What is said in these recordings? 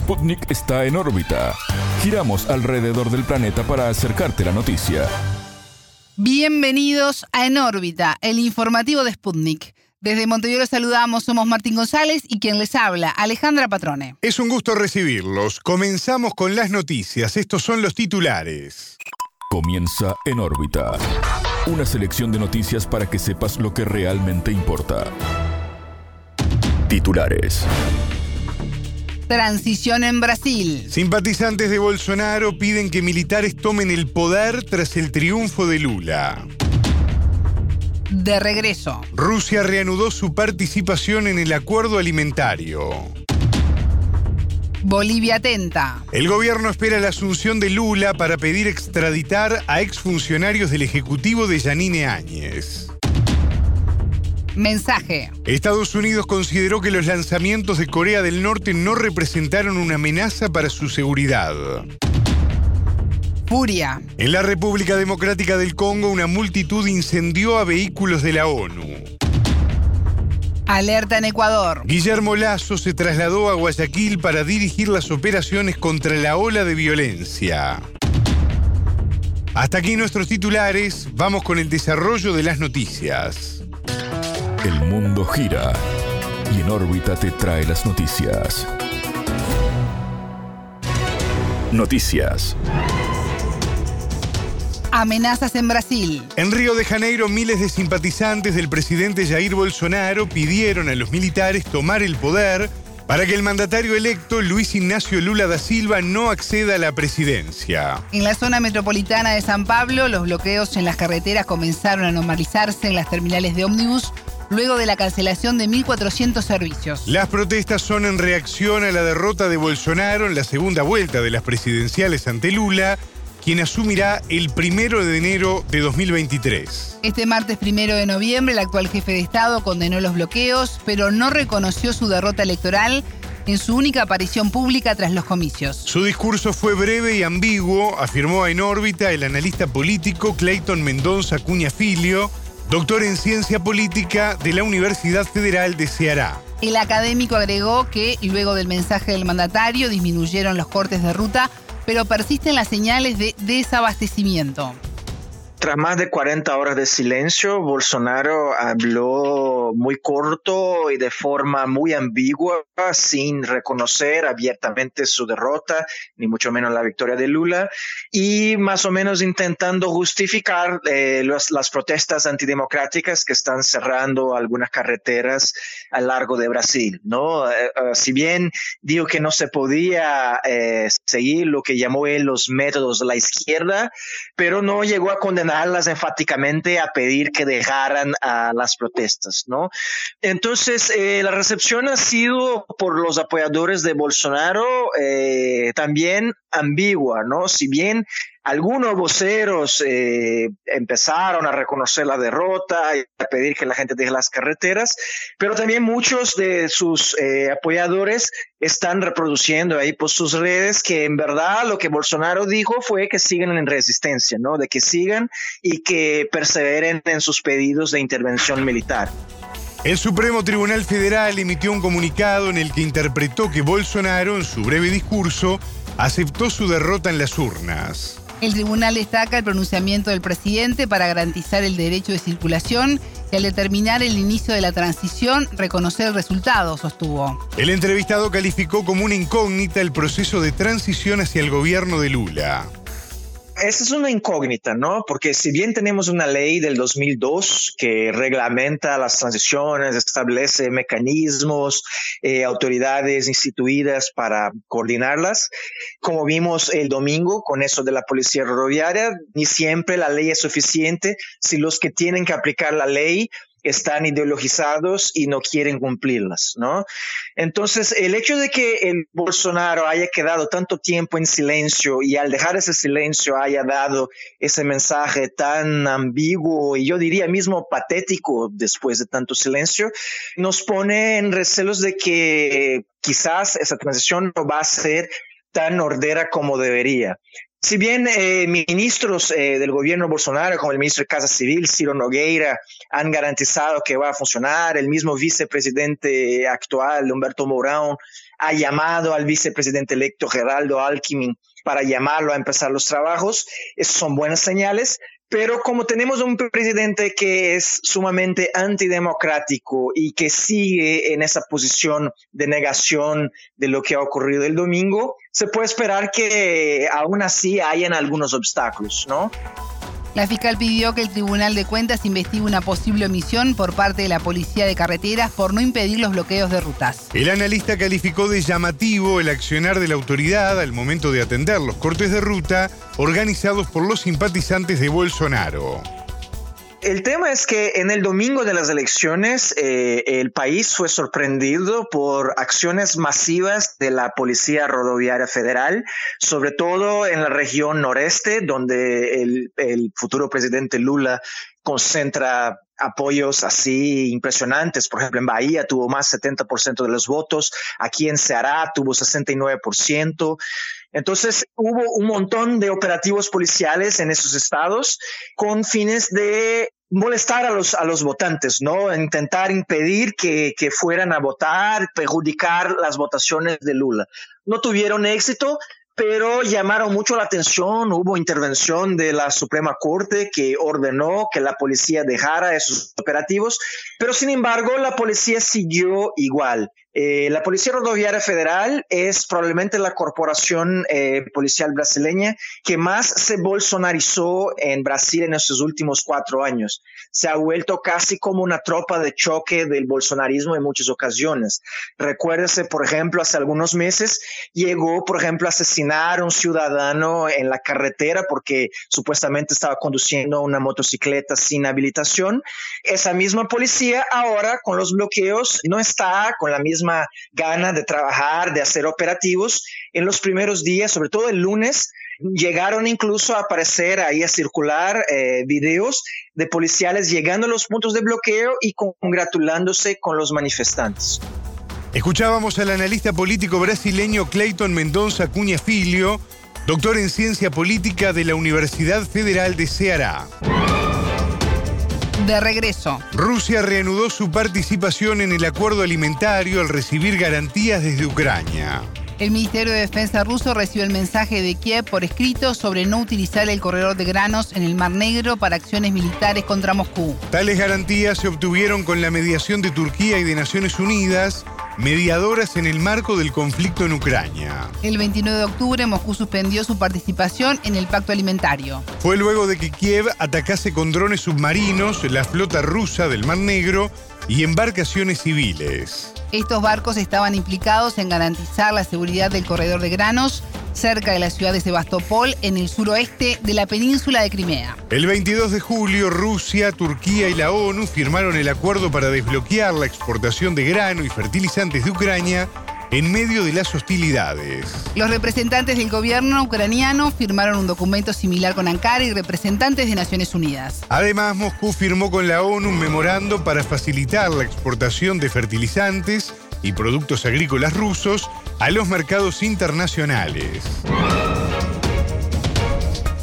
Sputnik está en órbita. Giramos alrededor del planeta para acercarte la noticia. Bienvenidos a En órbita, el informativo de Sputnik. Desde Montevideo saludamos, somos Martín González y quien les habla, Alejandra Patrone. Es un gusto recibirlos. Comenzamos con las noticias. Estos son los titulares. Comienza En órbita. Una selección de noticias para que sepas lo que realmente importa. Titulares. Transición en Brasil. Simpatizantes de Bolsonaro piden que militares tomen el poder tras el triunfo de Lula. De regreso. Rusia reanudó su participación en el acuerdo alimentario. Bolivia atenta. El gobierno espera la asunción de Lula para pedir extraditar a exfuncionarios del Ejecutivo de Yanine Áñez. Mensaje. Estados Unidos consideró que los lanzamientos de Corea del Norte no representaron una amenaza para su seguridad. Furia. En la República Democrática del Congo, una multitud incendió a vehículos de la ONU. Alerta en Ecuador. Guillermo Lazo se trasladó a Guayaquil para dirigir las operaciones contra la ola de violencia. Hasta aquí nuestros titulares, vamos con el desarrollo de las noticias. El mundo gira y en órbita te trae las noticias. Noticias. Amenazas en Brasil. En Río de Janeiro, miles de simpatizantes del presidente Jair Bolsonaro pidieron a los militares tomar el poder para que el mandatario electo Luis Ignacio Lula da Silva no acceda a la presidencia. En la zona metropolitana de San Pablo, los bloqueos en las carreteras comenzaron a normalizarse en las terminales de ómnibus luego de la cancelación de 1.400 servicios. Las protestas son en reacción a la derrota de Bolsonaro en la segunda vuelta de las presidenciales ante Lula quien asumirá el primero de enero de 2023. Este martes primero de noviembre, el actual jefe de Estado condenó los bloqueos, pero no reconoció su derrota electoral en su única aparición pública tras los comicios. Su discurso fue breve y ambiguo, afirmó en órbita el analista político Clayton Mendoza Cuña Filio, doctor en ciencia política de la Universidad Federal de Ceará. El académico agregó que luego del mensaje del mandatario disminuyeron los cortes de ruta pero persisten las señales de desabastecimiento. Tras más de 40 horas de silencio, Bolsonaro habló muy corto y de forma muy ambigua, sin reconocer abiertamente su derrota, ni mucho menos la victoria de Lula, y más o menos intentando justificar eh, las protestas antidemocráticas que están cerrando algunas carreteras a lo largo de Brasil. ¿no? Eh, eh, si bien dijo que no se podía seguir lo que llamó él los métodos de la izquierda, pero no llegó a condenar enfáticamente a pedir que dejaran a las protestas, ¿no? Entonces, eh, la recepción ha sido por los apoyadores de Bolsonaro eh, también ambigua, ¿no? Si bien algunos voceros eh, empezaron a reconocer la derrota y a pedir que la gente deje las carreteras, pero también muchos de sus eh, apoyadores están reproduciendo ahí por sus redes que en verdad lo que Bolsonaro dijo fue que sigan en resistencia, ¿no? De que sigan y que perseveren en sus pedidos de intervención militar. El Supremo Tribunal Federal emitió un comunicado en el que interpretó que Bolsonaro, en su breve discurso, aceptó su derrota en las urnas. El tribunal destaca el pronunciamiento del presidente para garantizar el derecho de circulación y al determinar el inicio de la transición, reconocer el resultado, sostuvo. El entrevistado calificó como una incógnita el proceso de transición hacia el gobierno de Lula esa es una incógnita, ¿no? Porque si bien tenemos una ley del 2002 que reglamenta las transiciones, establece mecanismos, eh, autoridades instituidas para coordinarlas, como vimos el domingo con eso de la policía ferroviaria, ni siempre la ley es suficiente si los que tienen que aplicar la ley están ideologizados y no quieren cumplirlas, ¿no? Entonces, el hecho de que el Bolsonaro haya quedado tanto tiempo en silencio y al dejar ese silencio haya dado ese mensaje tan ambiguo y yo diría mismo patético después de tanto silencio, nos pone en recelos de que quizás esa transición no va a ser tan ordera como debería. Si bien eh, ministros eh, del gobierno Bolsonaro, como el ministro de Casa Civil, Ciro Nogueira, han garantizado que va a funcionar, el mismo vicepresidente actual, Humberto Mourão, ha llamado al vicepresidente electo Geraldo Alckmin para llamarlo a empezar los trabajos. Esas son buenas señales, pero como tenemos un presidente que es sumamente antidemocrático y que sigue en esa posición de negación de lo que ha ocurrido el domingo, se puede esperar que aún así hayan algunos obstáculos, ¿no? La fiscal pidió que el Tribunal de Cuentas investigue una posible omisión por parte de la Policía de Carreteras por no impedir los bloqueos de rutas. El analista calificó de llamativo el accionar de la autoridad al momento de atender los cortes de ruta organizados por los simpatizantes de Bolsonaro. El tema es que en el domingo de las elecciones eh, el país fue sorprendido por acciones masivas de la Policía Rodoviaria Federal, sobre todo en la región noreste, donde el, el futuro presidente Lula concentra apoyos así impresionantes. Por ejemplo, en Bahía tuvo más 70% de los votos, aquí en Ceará tuvo 69%. Entonces hubo un montón de operativos policiales en esos estados con fines de molestar a los, a los votantes, ¿no? Intentar impedir que, que fueran a votar, perjudicar las votaciones de Lula. No tuvieron éxito, pero llamaron mucho la atención. Hubo intervención de la Suprema Corte que ordenó que la policía dejara esos operativos, pero sin embargo la policía siguió igual. Eh, la Policía Rodoviaria Federal es probablemente la corporación eh, policial brasileña que más se bolsonarizó en Brasil en estos últimos cuatro años. Se ha vuelto casi como una tropa de choque del bolsonarismo en muchas ocasiones. Recuérdese, por ejemplo, hace algunos meses llegó, por ejemplo, a asesinar a un ciudadano en la carretera porque supuestamente estaba conduciendo una motocicleta sin habilitación. Esa misma policía ahora con los bloqueos no está con la misma gana de trabajar, de hacer operativos. En los primeros días, sobre todo el lunes, llegaron incluso a aparecer ahí a circular eh, videos de policiales llegando a los puntos de bloqueo y congratulándose con los manifestantes. Escuchábamos al analista político brasileño Clayton Mendonça Cunha Filho, doctor en ciencia política de la Universidad Federal de Ceará de regreso. Rusia reanudó su participación en el acuerdo alimentario al recibir garantías desde Ucrania. El Ministerio de Defensa ruso recibió el mensaje de Kiev por escrito sobre no utilizar el corredor de granos en el Mar Negro para acciones militares contra Moscú. Tales garantías se obtuvieron con la mediación de Turquía y de Naciones Unidas mediadoras en el marco del conflicto en Ucrania. El 29 de octubre Moscú suspendió su participación en el pacto alimentario. Fue luego de que Kiev atacase con drones submarinos la flota rusa del Mar Negro y embarcaciones civiles. Estos barcos estaban implicados en garantizar la seguridad del corredor de granos cerca de la ciudad de Sebastopol, en el suroeste de la península de Crimea. El 22 de julio, Rusia, Turquía y la ONU firmaron el acuerdo para desbloquear la exportación de grano y fertilizantes de Ucrania en medio de las hostilidades. Los representantes del gobierno ucraniano firmaron un documento similar con Ankara y representantes de Naciones Unidas. Además, Moscú firmó con la ONU un memorando para facilitar la exportación de fertilizantes y productos agrícolas rusos a los mercados internacionales.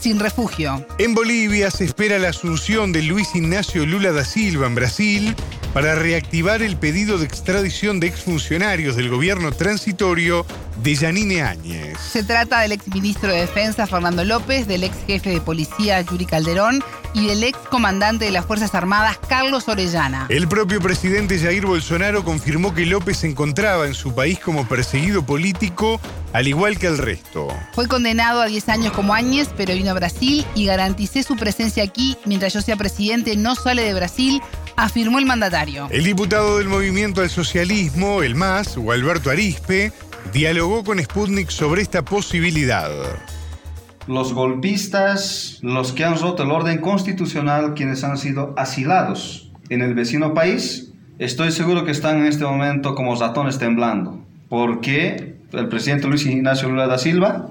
Sin refugio. En Bolivia se espera la asunción de Luis Ignacio Lula da Silva en Brasil para reactivar el pedido de extradición de exfuncionarios del gobierno transitorio de Yanine Áñez. Se trata del exministro de Defensa Fernando López, del ex jefe de policía Yuri Calderón y del ex comandante de las Fuerzas Armadas Carlos Orellana. El propio presidente Jair Bolsonaro confirmó que López se encontraba en su país como perseguido político, al igual que el resto. Fue condenado a 10 años como Áñez, pero vino a Brasil y garanticé su presencia aquí mientras yo sea presidente, no sale de Brasil afirmó el mandatario. El diputado del Movimiento al Socialismo, el MAS, o Alberto Arispe, dialogó con Sputnik sobre esta posibilidad. Los golpistas, los que han roto el orden constitucional, quienes han sido asilados en el vecino país, estoy seguro que están en este momento como ratones temblando, porque el presidente Luis Ignacio Lula da Silva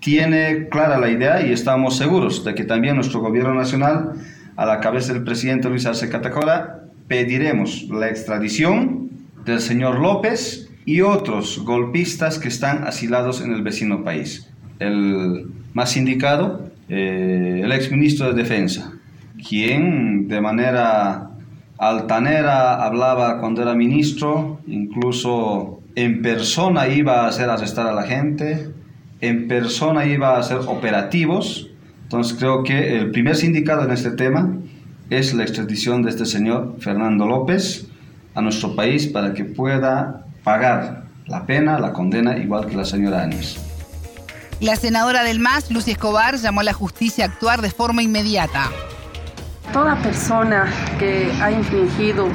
tiene clara la idea y estamos seguros de que también nuestro gobierno nacional a la cabeza del presidente Luis Arce Catacora, pediremos la extradición del señor López y otros golpistas que están asilados en el vecino país. El más indicado, eh, el exministro de Defensa, quien de manera altanera hablaba cuando era ministro, incluso en persona iba a hacer arrestar a la gente, en persona iba a hacer operativos. Entonces creo que el primer sindicado en este tema es la extradición de este señor Fernando López a nuestro país para que pueda pagar la pena, la condena, igual que la señora Áñez. La senadora del MAS, Lucy Escobar, llamó a la justicia a actuar de forma inmediata. Toda persona que ha infringido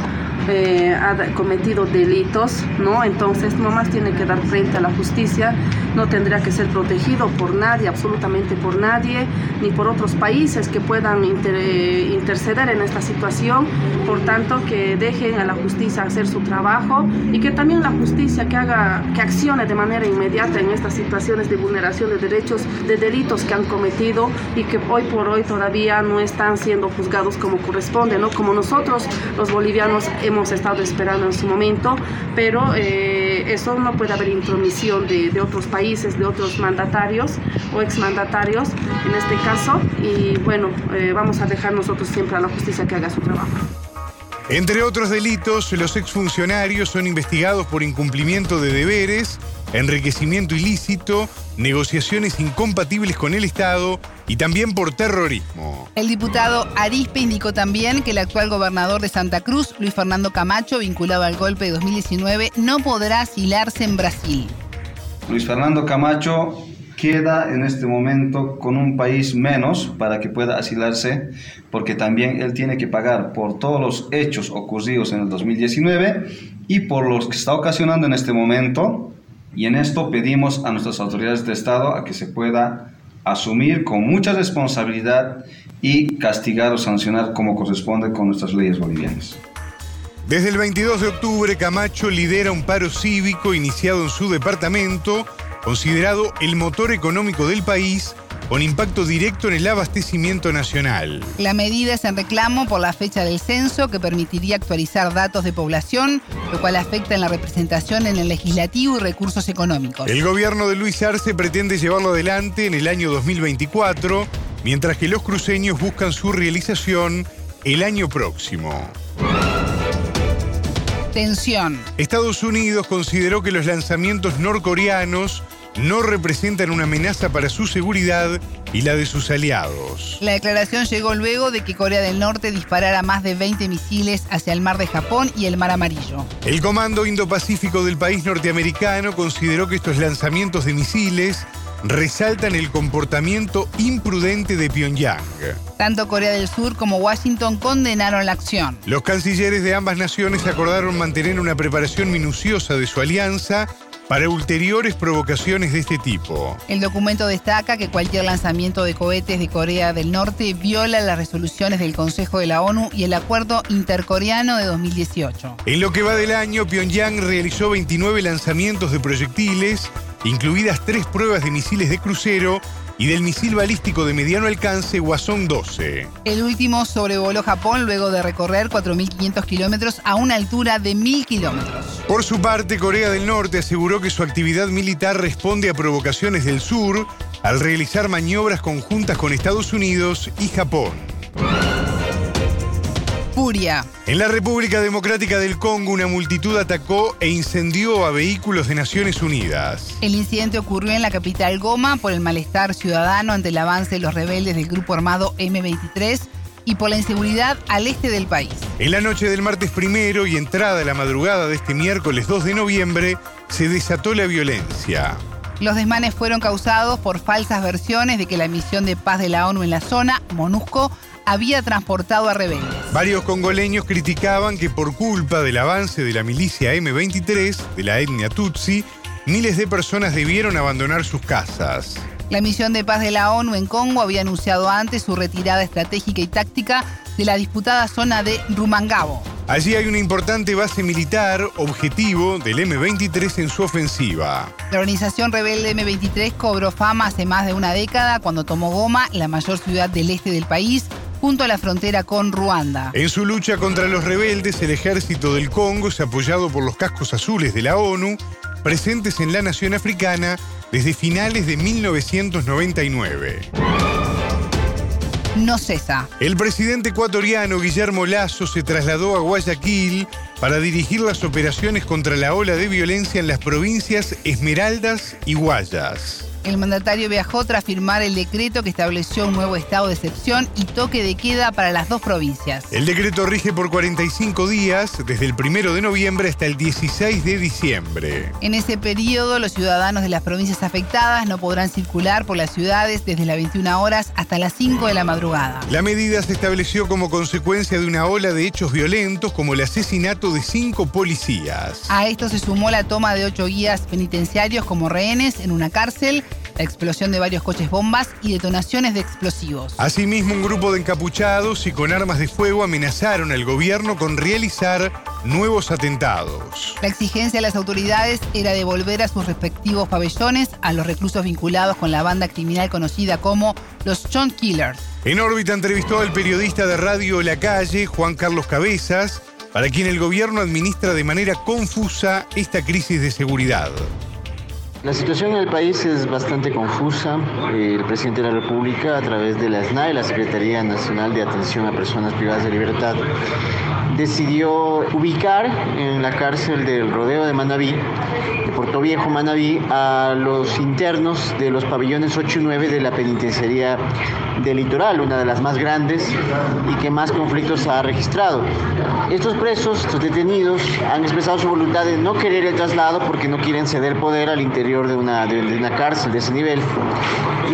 eh, ha cometido delitos, ¿no? Entonces no más tiene que dar frente a la justicia, no tendría que ser protegido por nadie, absolutamente por nadie, ni por otros países que puedan interceder en esta situación. Por tanto, que dejen a la justicia hacer su trabajo y que también la justicia que haga, que accione de manera inmediata en estas situaciones de vulneración de derechos, de delitos que han cometido y que hoy por hoy todavía no están siendo juzgados como corresponde, ¿no? Como nosotros los bolivianos hemos estado esperando en su momento, pero eh, eso no puede haber intromisión de, otros países, de otros mandatarios o exmandatarios en este caso. Y bueno, eh, vamos a dejar nosotros siempre a la justicia que haga su trabajo. Entre otros delitos, los exfuncionarios son investigados por incumplimiento de deberes, enriquecimiento ilícito, negociaciones incompatibles con el Estado y también por terrorismo. El diputado Arispe indicó también que el actual gobernador de Santa Cruz, Luis Fernando Camacho, vinculado al golpe de 2019, no podrá asilarse en Brasil. Luis Fernando Camacho queda en este momento con un país menos para que pueda asilarse, porque también él tiene que pagar por todos los hechos ocurridos en el 2019 y por los que está ocasionando en este momento y en esto pedimos a nuestras autoridades de Estado a que se pueda asumir con mucha responsabilidad y castigar o sancionar como corresponde con nuestras leyes bolivianas. Desde el 22 de octubre, Camacho lidera un paro cívico iniciado en su departamento, considerado el motor económico del país con impacto directo en el abastecimiento nacional. La medida es en reclamo por la fecha del censo que permitiría actualizar datos de población, lo cual afecta en la representación en el legislativo y recursos económicos. El gobierno de Luis Arce pretende llevarlo adelante en el año 2024, mientras que los cruceños buscan su realización el año próximo. Tensión. Estados Unidos consideró que los lanzamientos norcoreanos no representan una amenaza para su seguridad y la de sus aliados. La declaración llegó luego de que Corea del Norte disparara más de 20 misiles hacia el mar de Japón y el mar amarillo. El Comando Indo-Pacífico del país norteamericano consideró que estos lanzamientos de misiles resaltan el comportamiento imprudente de Pyongyang. Tanto Corea del Sur como Washington condenaron la acción. Los cancilleres de ambas naciones acordaron mantener una preparación minuciosa de su alianza para ulteriores provocaciones de este tipo. El documento destaca que cualquier lanzamiento de cohetes de Corea del Norte viola las resoluciones del Consejo de la ONU y el Acuerdo Intercoreano de 2018. En lo que va del año, Pyongyang realizó 29 lanzamientos de proyectiles, incluidas tres pruebas de misiles de crucero y del misil balístico de mediano alcance Hwasong 12. El último sobrevoló Japón luego de recorrer 4.500 kilómetros a una altura de 1.000 kilómetros. Por su parte, Corea del Norte aseguró que su actividad militar responde a provocaciones del sur al realizar maniobras conjuntas con Estados Unidos y Japón. Furia. En la República Democrática del Congo, una multitud atacó e incendió a vehículos de Naciones Unidas. El incidente ocurrió en la capital Goma por el malestar ciudadano ante el avance de los rebeldes del grupo armado M23 y por la inseguridad al este del país. En la noche del martes primero y entrada a la madrugada de este miércoles 2 de noviembre, se desató la violencia. Los desmanes fueron causados por falsas versiones de que la misión de paz de la ONU en la zona, MONUSCO, había transportado a rebeldes. Varios congoleños criticaban que por culpa del avance de la milicia M23, de la etnia Tutsi, miles de personas debieron abandonar sus casas. La misión de paz de la ONU en Congo había anunciado antes su retirada estratégica y táctica de la disputada zona de Rumangabo. Allí hay una importante base militar, objetivo del M23 en su ofensiva. La organización rebelde M23 cobró fama hace más de una década cuando tomó Goma, la mayor ciudad del este del país, junto a la frontera con Ruanda. En su lucha contra los rebeldes, el ejército del Congo es apoyado por los cascos azules de la ONU, presentes en la nación africana desde finales de 1999. no cesa. El presidente ecuatoriano Guillermo Lazo se trasladó a Guayaquil para dirigir las operaciones contra la ola de violencia en las provincias Esmeraldas y Guayas. El mandatario viajó tras firmar el decreto que estableció un nuevo estado de excepción y toque de queda para las dos provincias. El decreto rige por 45 días, desde el 1 de noviembre hasta el 16 de diciembre. En ese periodo, los ciudadanos de las provincias afectadas no podrán circular por las ciudades desde las 21 horas hasta las 5 de la madrugada. La medida se estableció como consecuencia de una ola de hechos violentos como el asesinato de cinco policías. A esto se sumó la toma de ocho guías penitenciarios como rehenes en una cárcel la explosión de varios coches bombas y detonaciones de explosivos. Asimismo, un grupo de encapuchados y con armas de fuego amenazaron al gobierno con realizar nuevos atentados. La exigencia de las autoridades era devolver a sus respectivos pabellones a los reclusos vinculados con la banda criminal conocida como los John Killers. En órbita entrevistó al periodista de radio La Calle, Juan Carlos Cabezas, para quien el gobierno administra de manera confusa esta crisis de seguridad. La situación en el país es bastante confusa. El presidente de la República, a través de la SNAE, la Secretaría Nacional de Atención a Personas Privadas de Libertad, decidió ubicar en la cárcel del Rodeo de Manabí, de Puerto Viejo, Manabí, a los internos de los pabellones 8 y 9 de la penitenciaría del litoral, una de las más grandes y que más conflictos ha registrado. Estos presos, estos detenidos, han expresado su voluntad de no querer el traslado porque no quieren ceder poder al interior de una, de, una cárcel de ese nivel,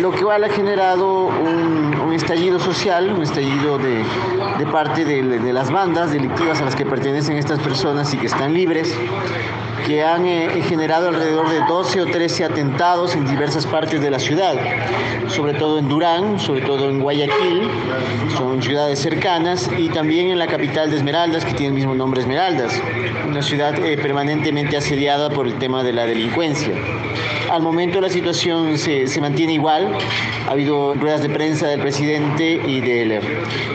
lo que ha generado un, estallido social, un estallido de, parte de las bandas delictivas a las que pertenecen estas personas y que están libres que han eh, generado alrededor de 12 o 13 atentados en diversas partes de la ciudad, sobre todo en Durán, sobre todo en Guayaquil, son ciudades cercanas, y también en la capital de Esmeraldas, que tiene el mismo nombre Esmeraldas, una ciudad eh, permanentemente asediada por el tema de la delincuencia. Al momento la situación se, se mantiene igual, ha habido ruedas de prensa del presidente y del eh,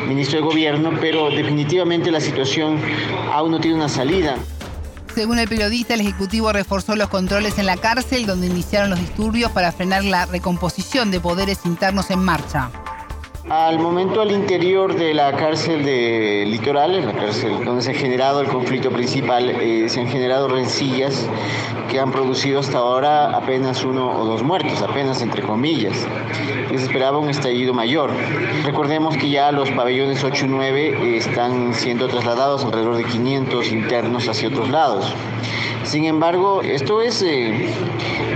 ministro de Gobierno, pero definitivamente la situación aún no tiene una salida. Según el periodista, el Ejecutivo reforzó los controles en la cárcel, donde iniciaron los disturbios para frenar la recomposición de poderes internos en marcha. Al momento al interior de la cárcel de Litoral, la cárcel donde se ha generado el conflicto principal, eh, se han generado rencillas que han producido hasta ahora apenas uno o dos muertos, apenas entre comillas. Se esperaba un estallido mayor. Recordemos que ya los pabellones 8 y 9 están siendo trasladados alrededor de 500 internos hacia otros lados. Sin embargo, esto es eh,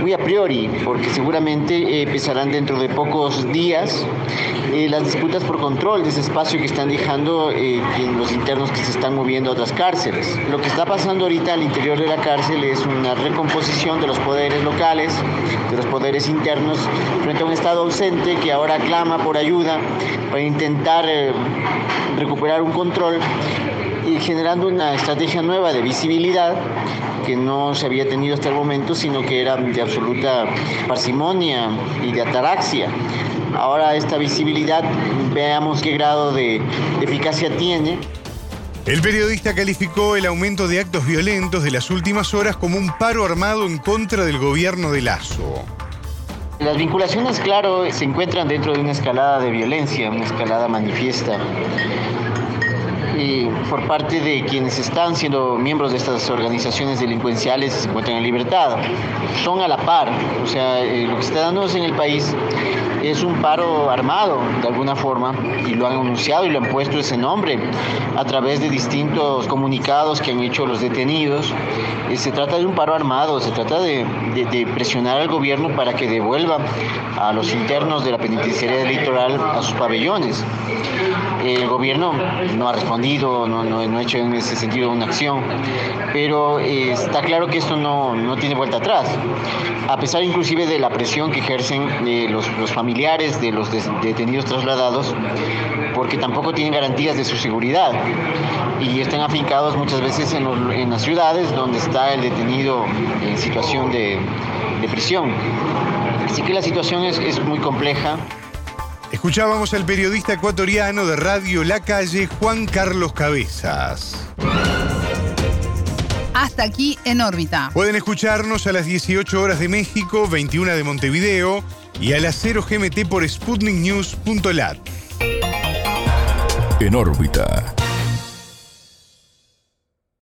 muy a priori, porque seguramente eh, empezarán dentro de pocos días eh, las disputas por control de ese espacio que están dejando los internos que se están moviendo a otras cárceles. Lo que está pasando ahorita al interior de la cárcel es una recomposición de los poderes locales, de los poderes internos, frente a un Estado ausente que ahora clama por ayuda para intentar recuperar un control y generando una estrategia nueva de visibilidad que no se había tenido hasta el momento, sino que era de absoluta parsimonia y de ataraxia. Ahora esta visibilidad, veamos qué grado de eficacia tiene. El periodista calificó el aumento de actos violentos de las últimas horas como un paro armado en contra del gobierno de Lazo. Las vinculaciones, claro, se encuentran dentro de una escalada de violencia, una escalada manifiesta por parte de quienes están siendo miembros de estas organizaciones delincuenciales y se encuentran en libertad. Son a la par, o sea, eh, lo que está dando en el país es un paro armado de alguna forma y lo han anunciado y lo han puesto ese nombre a través de distintos comunicados que han hecho los detenidos. Eh, se trata de un paro armado, se trata de, presionar al gobierno para que devuelva a los internos de la penitenciaria del litoral a sus pabellones. El gobierno no ha respondido, no, no, ha hecho en ese sentido una acción, pero eh, está claro que esto no, no, tiene vuelta atrás, a pesar inclusive de la presión que ejercen eh, los, los familiares familiares de los detenidos trasladados porque tampoco tienen garantías de su seguridad y están afincados muchas veces en, las ciudades donde está el detenido en situación de, prisión. Así que la situación es muy compleja. Escuchábamos al periodista ecuatoriano de Radio La Calle, Juan Carlos Cabezas. Hasta aquí en órbita. Pueden escucharnos a las 18 horas de México, 21 de Montevideo y a las 0 GMT por sputniknews.lat. En órbita.